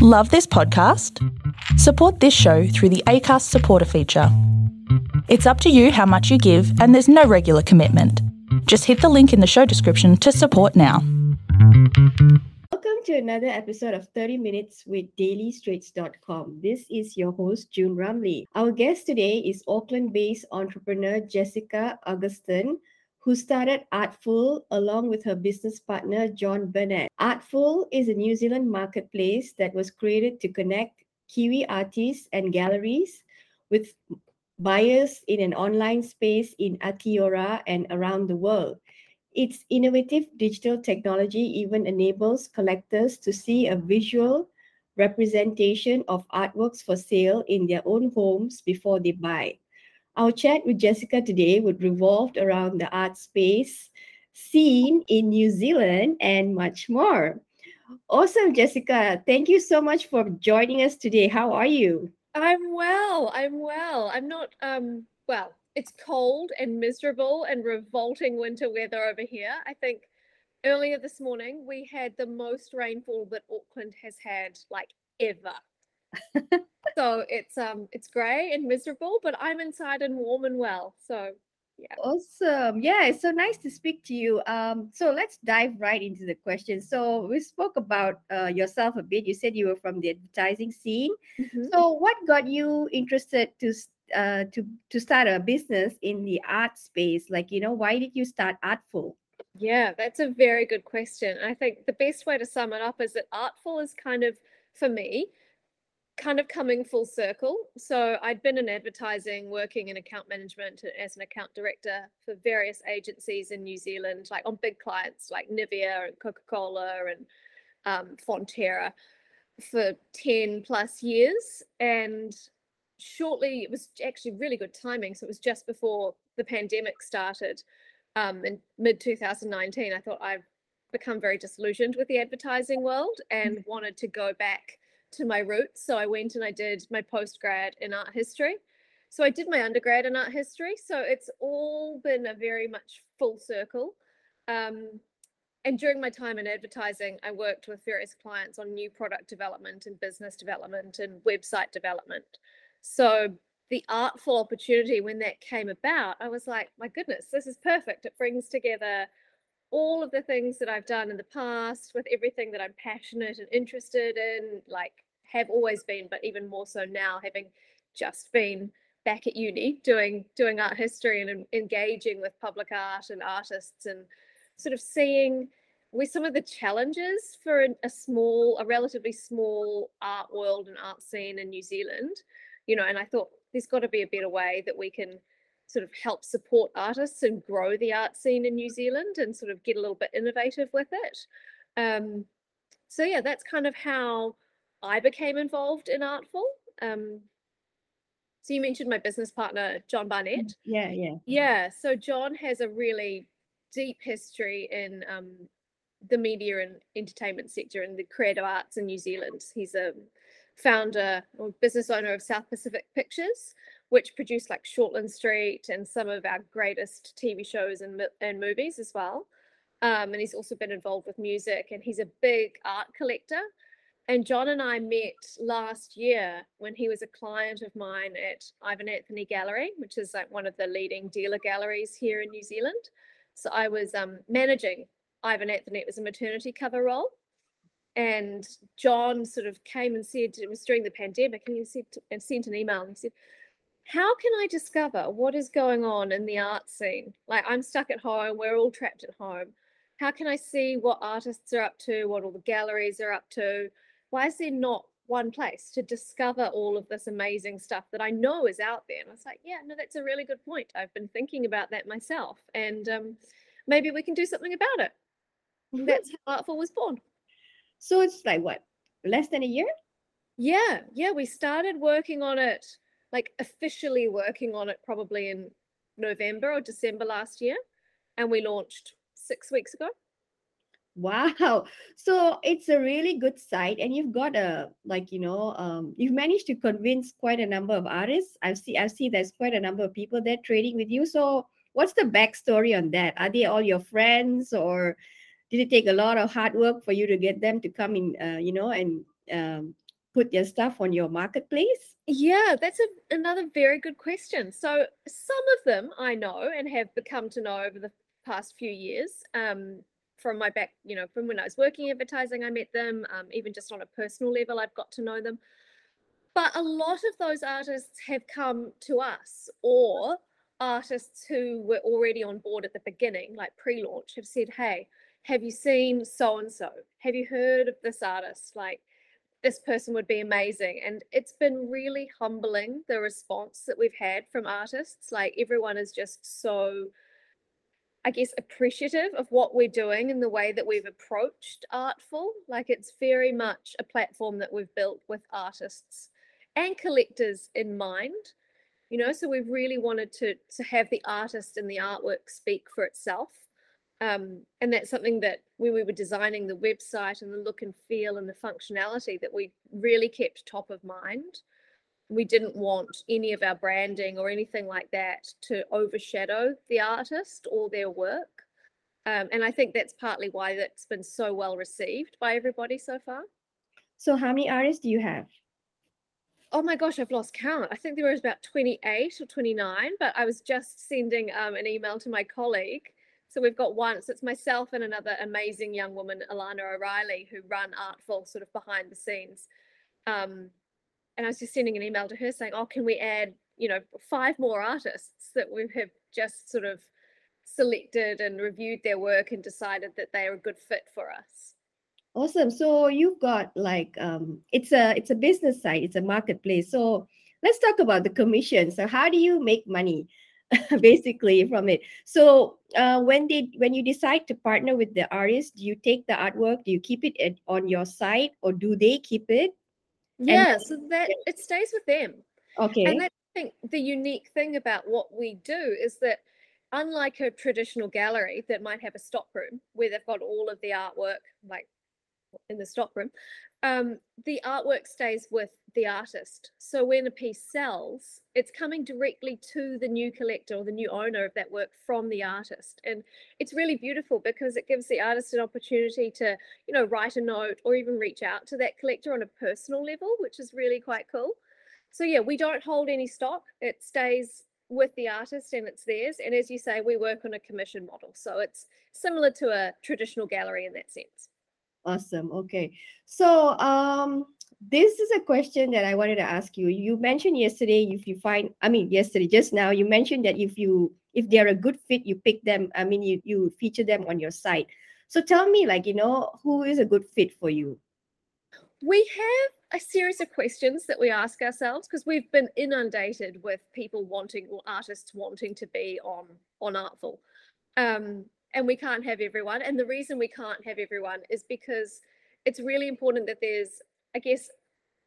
Love this podcast? Support this show through the ACAST supporter feature. It's up to you how much you give, and there's no regular commitment. Just hit the link in the show description to support now. Welcome to another episode of 30 Minutes with DailyStraits.com. This is your host, June Ramli. Our guest today is Auckland based entrepreneur Jessica Agoston, who started Artfull along with her business partner, John Barnett. Artfull is a New Zealand marketplace that was created to connect Kiwi artists and galleries with buyers in an online space in Aotearoa and around the world. Its innovative digital technology even enables collectors to see a visual representation of artworks for sale in their own homes before they buy. Our chat with Jessica today would revolve around the art space scene in New Zealand and much more. Awesome, Jessica. Thank you so much for joining us today. How are you? I'm well. I'm well. I'm not um well, it's cold and miserable and revolting winter weather over here. I think earlier this morning we had the most rainfall that Auckland has had like ever. So it's um it's grey and miserable, but I'm inside and warm and well. So yeah. Awesome. Yeah, it's so nice to speak to you. Um, so let's dive right into the question. So we spoke about uh, yourself a bit. You said you were from the advertising scene. Mm-hmm. So what got you interested to uh, to to start a business in the art space? Like, you know, why did you start Artfull? Yeah, that's a very good question. I think the best way to sum it up is that Artfull is kind of for me kind of coming full circle. So I'd been in advertising, working in account management as an account director for various agencies in New Zealand, like on big clients like Nivea and Coca Cola and um, Fonterra for 10 plus years. And shortly, it was actually really good timing. So it was just before the pandemic started um, in mid 2019. I thought I've become very disillusioned with the advertising world and mm-hmm. wanted to go back to my roots. So I went and I did my postgrad in art history. So I did my undergrad in art history. So it's all been a very much full circle. Um, and during my time in advertising, I worked with various clients on new product development and business development and website development. So the Artfull opportunity when that came about, I was like, my goodness, this is perfect. It brings together all of the things that I've done in the past with everything that I'm passionate and interested in, like have always been, but even more so now, having just been back at uni doing doing art history and engaging with public art and artists and sort of seeing with some of the challenges for a, a small a relatively small art world and art scene in New Zealand you know and I thought there's got to be a better way that we can sort of help support artists and grow the art scene in New Zealand and sort of get a little bit innovative with it. Um, so yeah, that's kind of how I became involved in Artfull. Um, so you mentioned my business partner, John Barnett. Mm, yeah, yeah. Yeah. So John has a really deep history in um, the media and entertainment sector and the creative arts in New Zealand. He's a founder or business owner of South Pacific Pictures, which produced like Shortland Street and some of our greatest TV shows and, and movies as well. Um, and he's also been involved with music and he's a big art collector. And John and I met last year when he was a client of mine at Ivan Anthony Gallery, which is like one of the leading dealer galleries here in New Zealand. So I was um, managing Ivan Anthony. It was a maternity cover role and John sort of came and said it was during the pandemic, and he said and sent an email and he said, "How can I discover what is going on in the art scene? Like I'm stuck at home, we're all trapped at home. How can I see what artists are up to, what all the galleries are up to? Why is there not one place to discover all of this amazing stuff that I know is out there?" And I was like, "Yeah, no, that's a really good point. I've been thinking about that myself, and um, maybe we can do something about it." Mm-hmm. That's how Artfull was born. So it's like what, less than a year? Yeah, yeah. We started working on it, like officially working on it probably in November or December last year. And we launched six weeks ago. Wow. So it's a really good site and you've got a like, you know, um, you've managed to convince quite a number of artists. I've seen I've seen there's quite a number of people there trading with you. So what's the backstory on that? Are they all your friends or did it take a lot of hard work for you to get them to come in uh, you know and um, put their stuff on your marketplace? Yeah, that's a, another very good question. So some of them I know and have become to know over the past few years. Um, from my back, you know, from when I was working advertising, I met them. Um, even just on a personal level, I've got to know them. But a lot of those artists have come to us, or artists who were already on board at the beginning, like pre launch, have said, Hey, have you seen so and so? Have you heard of this artist? Like, this person would be amazing. And it's been really humbling the response that we've had from artists. Like, everyone is just so, I guess, appreciative of what we're doing and the way that we've approached Artfull. Like, it's very much a platform that we've built with artists and collectors in mind you know so we've really wanted to to have the artist and the artwork speak for itself um, and that's something that when we were designing the website and the look and feel and the functionality that we really kept top of mind. We didn't want any of our branding or anything like that to overshadow the artist or their work. Um, and I think that's partly why that's been so well received by everybody so far. So, how many artists do you have? Oh my gosh, I've lost count. I think there was about 28 or 29, but I was just sending um, an email to my colleague so we've got one, so it's myself and another amazing young woman, Alana O'Reilly, who run Artfull sort of behind the scenes. Um, and I was just sending an email to her saying, "Oh, can we add, you know, five more artists that we have just sort of selected and reviewed their work and decided that they are a good fit for us." Awesome. So you've got like um, it's a it's a business site, it's a marketplace. So let's talk about the commission. So how do you make money? basically from it. So uh, when they when you decide to partner with the artist do you take the artwork? Do you keep it at, on your site or do they keep it? Yeah and, so that it stays with them. Okay. And i think the unique thing about what we do is that unlike a traditional gallery that might have a stock room where they've got all of the artwork like in the stock room um, the artwork stays with the artist. So when a piece sells, it's coming directly to the new collector or the new owner of that work from the artist. And it's really beautiful because it gives the artist an opportunity to, you know, write a note or even reach out to that collector on a personal level, which is really quite cool. So yeah, we don't hold any stock. It stays with the artist and it's theirs. And as you say, we work on a commission model. So it's similar to a traditional gallery in that sense. Awesome. Okay. So um this is a question that I wanted to ask you. You mentioned yesterday if you find I mean yesterday just now you mentioned that if you if they're a good fit you pick them I mean you you feature them on your site. So tell me like you know who is a good fit for you? We have a series of questions that we ask ourselves because we've been inundated with people wanting or artists wanting to be on on Artfull. Um, and we can't have everyone. And the reason we can't have everyone is because it's really important that there's, I guess,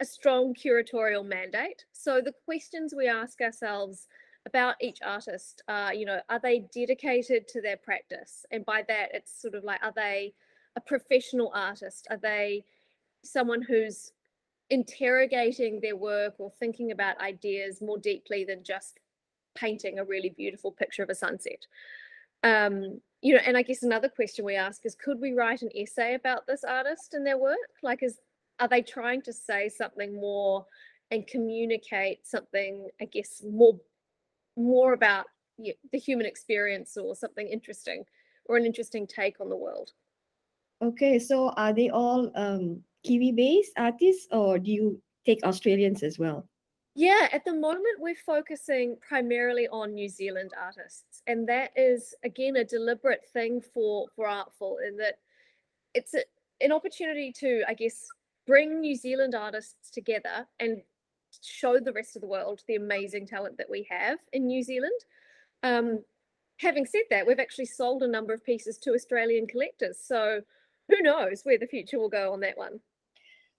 a strong curatorial mandate. So the questions we ask ourselves about each artist are, you know, are they dedicated to their practice? And by that, it's sort of like, are they a professional artist? Are they someone who's interrogating their work or thinking about ideas more deeply than just painting a really beautiful picture of a sunset? Um, you know, and I guess another question we ask is could we write an essay about this artist and their work? Like, is are they trying to say something more and communicate something, I guess, more more about the human experience or something interesting or an interesting take on the world? Okay, so are they all um, Kiwi based artists or do you take Australians as well? Yeah, at the moment we're focusing primarily on New Zealand artists, and that is again a deliberate thing for for Artfull in that it's a, an opportunity to, I guess, bring New Zealand artists together and show the rest of the world the amazing talent that we have in New Zealand. Um, having said that, we've actually sold a number of pieces to Australian collectors, so who knows where the future will go on that one.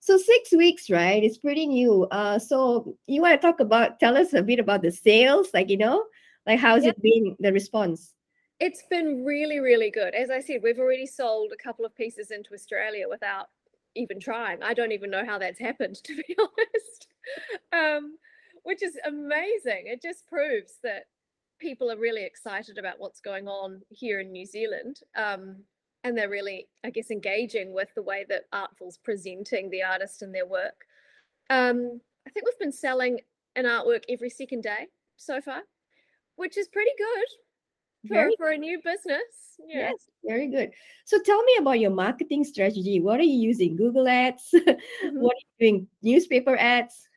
So six weeks, right? It's pretty new. Uh, so you want to talk about? Tell us a bit about the sales, like you know, like how's it been the response? It's been really, really good. As I said, we've already sold a couple of pieces into Australia without even trying. I don't even know how that's happened, to be honest. Um, which is amazing. It just proves that people are really excited about what's going on here in New Zealand. Um, and they're really, I guess, engaging with the way that Artfull's presenting the artist and their work. Um, I think we've been selling an artwork every second day so far, which is pretty good for, Very for a new business. Yeah. Yes, very good. So tell me about your marketing strategy. What are you using? Google Ads? Mhm. what are you doing? Newspaper ads?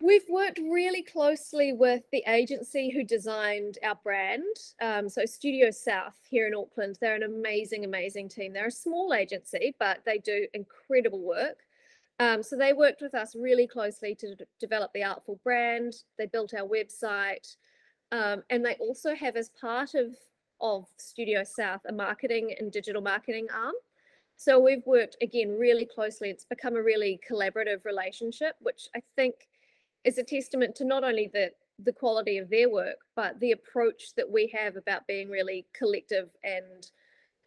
We've worked really closely with the agency who designed our brand. Um, so, Studio South here in Auckland, they're an amazing, amazing team. They're a small agency, but they do incredible work. Um, so, they worked with us really closely to d- develop the Artfull brand. They built our website. Um, and they also have, as part of, of Studio South, a marketing and digital marketing arm. So, we've worked again really closely. It's become a really collaborative relationship, which I think is a testament to not only the the quality of their work, but the approach that we have about being really collective and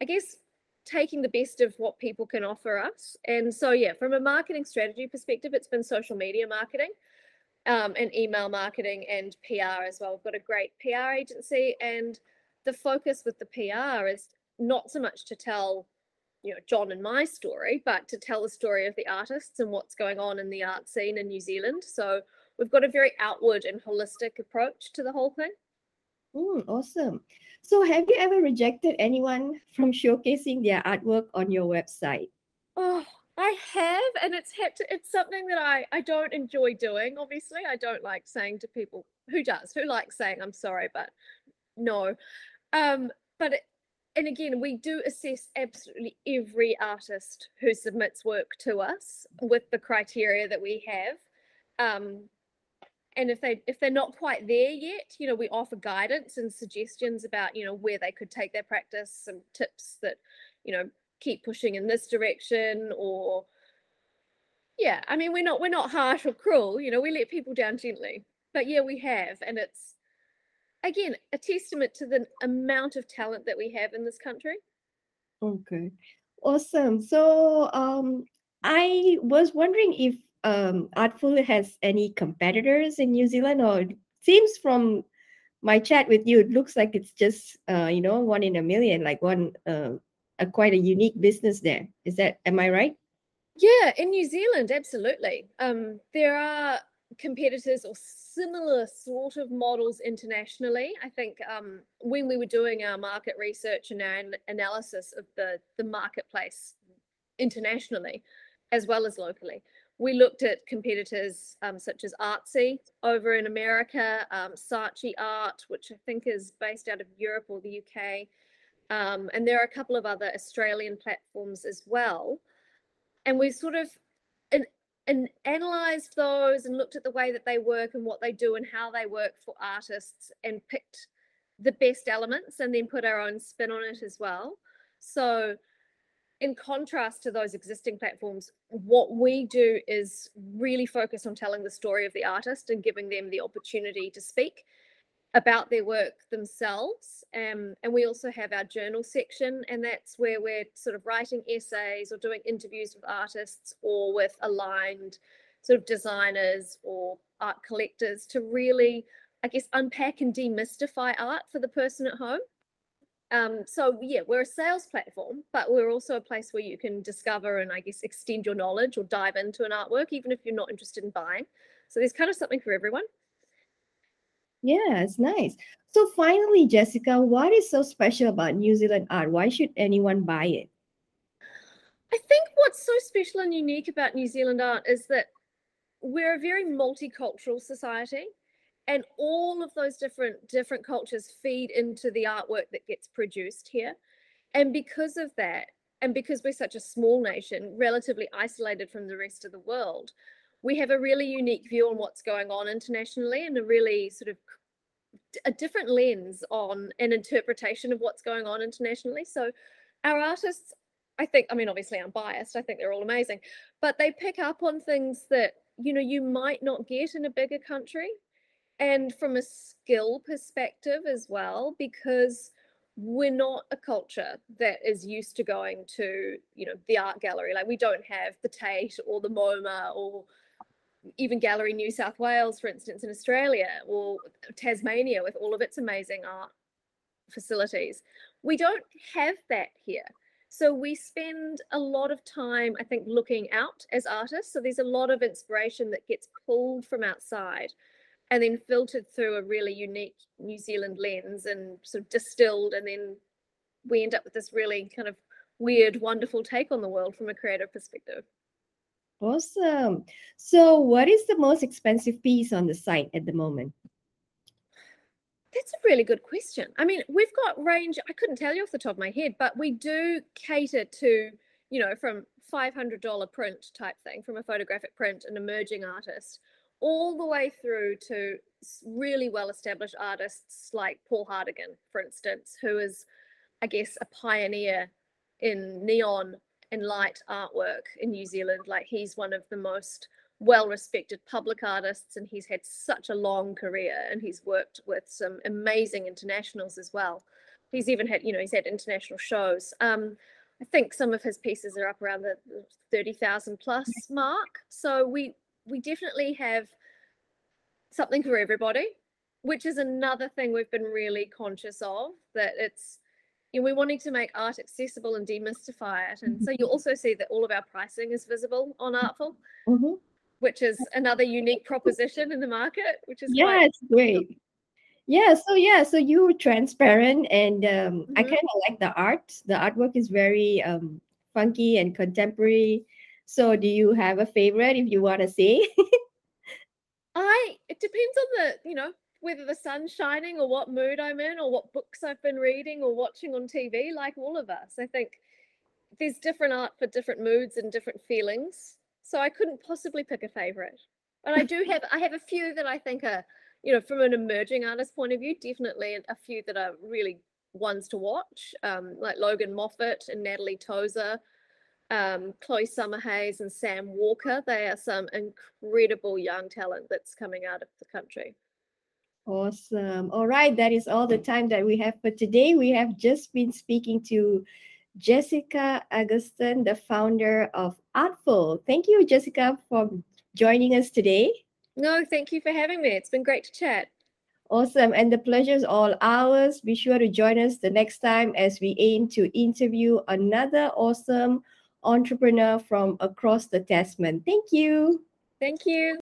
I guess taking the best of what people can offer us. And so yeah, from a marketing strategy perspective, it's been social media marketing. Um, and email marketing and PR as well. We've got a great PR agency, and the focus with the PR is not so much to tell, you know, John and my story, but to tell the story of the artists and what's going on in the art scene in New Zealand. So we've got a very outward and holistic approach to the whole thing. Mm, awesome. So have you ever rejected anyone from showcasing their artwork on your website? Oh, I have, and it's had to, it's something that I I don't enjoy doing. Obviously, I don't like saying to people who does who likes saying I'm sorry, but no. Um, but it, and again, we do assess absolutely every artist who submits work to us with the criteria that we have. Um, and if they if they're not quite there yet you know we offer guidance and suggestions about you know where they could take their practice some tips that you know keep pushing in this direction or yeah i mean we're not we're not harsh or cruel you know we let people down gently but yeah we have and it's again a testament to the amount of talent that we have in this country Okay. Awesome. So um I was wondering if um Artfull has any competitors in New Zealand or it seems from my chat with you, it looks like it's just uh you know one in a million, like one uh, a quite a unique business there. Is that am I right? Yeah, in New Zealand, absolutely. Um, there are competitors or similar sort of models internationally. I think um, when we were doing our market research and our an- analysis of the the marketplace internationally, as well as locally, we looked at competitors um, such as Artsy over in America, um, Saatchi Art, which I think is based out of Europe or the UK, um, and there are a couple of other Australian platforms as well. And we sort of and and analyzed those and looked at the way that they work and what they do and how they work for artists and picked the best elements and then put our own spin on it as well. So in contrast to those existing platforms what we do is really focus on telling the story of the artist and giving them the opportunity to speak about their work themselves. Um, and we also have our journal section, and that's where we're sort of writing essays or doing interviews with artists or with aligned sort of designers or art collectors to really, I guess, unpack and demystify art for the person at home. Um, so yeah, we're a sales platform, but we're also a place where you can discover and I guess extend your knowledge or dive into an artwork, even if you're not interested in buying. So there's kind of something for everyone. Yeah, it's nice. So finally, Jessica, what is so special about New Zealand art? Why should anyone buy it? I think what's so special and unique about New Zealand art is that we're a very multicultural society and all of those different different cultures feed into the artwork that gets produced here. And because of that, and because we're such a small nation, relatively isolated from the rest of the world, we have a really unique view on what's going on internationally and a really sort of a different lens on an interpretation of what's going on internationally. So our artists, I think, I mean, obviously I'm biased, I think they're all amazing, but they pick up on things that, you know, you might not get in a bigger country. And from a skill perspective as well, because we're not a culture that is used to going to, you know, the art gallery. Like we don't have the Tate or the MoMA or even Gallery New South Wales, for instance, in Australia, or Tasmania with all of its amazing art facilities. We don't have that here. So we spend a lot of time, I think, looking out as artists. So there's a lot of inspiration that gets pulled from outside and then filtered through a really unique New Zealand lens and sort of distilled. And then we end up with this really kind of weird, wonderful take on the world from a creative perspective. Awesome. So, what is the most expensive piece on the site at the moment? That's a really good question. I mean, we've got range, I couldn't tell you off the top of my head, but we do cater to, you know, from $500 print type thing, from a photographic print, an emerging artist, all the way through to really well established artists like Paul Hartigan, for instance, who is, I guess, a pioneer in neon and light artwork in New Zealand. Like, he's one of the most well respected public artists and he's had such a long career and he's worked with some amazing internationals as well. He's even had, you know, he's had international shows. Um, I think some of his pieces are up around the 30,000 plus mark. So we we definitely have something for everybody, which is another thing we've been really conscious of that it's you know, we're wanting to make art accessible and demystify it. And so you'll also see that all of our pricing is visible on Artfull. Mm-hmm which is another unique proposition in the market, which is yeah, it's great. Yeah, so yeah, so you were transparent, and um, mm-hmm. I kind of like the art. The artwork is very um, funky and contemporary. So, do you have a favorite if you want to see? I it depends on the you know whether the sun's shining or what mood I'm in or what books I've been reading or watching on TV. Like all of us, I think there's different art for different moods and different feelings so I couldn't possibly pick a favorite. But I do have I have a few that I think are, you know, from an emerging artist point of view, definitely a few that are really ones to watch, um, like Logan Moffat and Natalie Tozer, um, Chloe Summerhayes and Sam Walker. They are some incredible young talent that's coming out of the country. Awesome. All right, that is all the time that we have for today. We have just been speaking to Jessica Agoston, the founder of Artfull. Thank you, Jessica, for joining us today. No, thank you for having me. It's been great to chat. Awesome. And the pleasure is all ours. Be sure to join us the next time as we aim to interview another awesome entrepreneur from across the Tasman. Thank you. Thank you.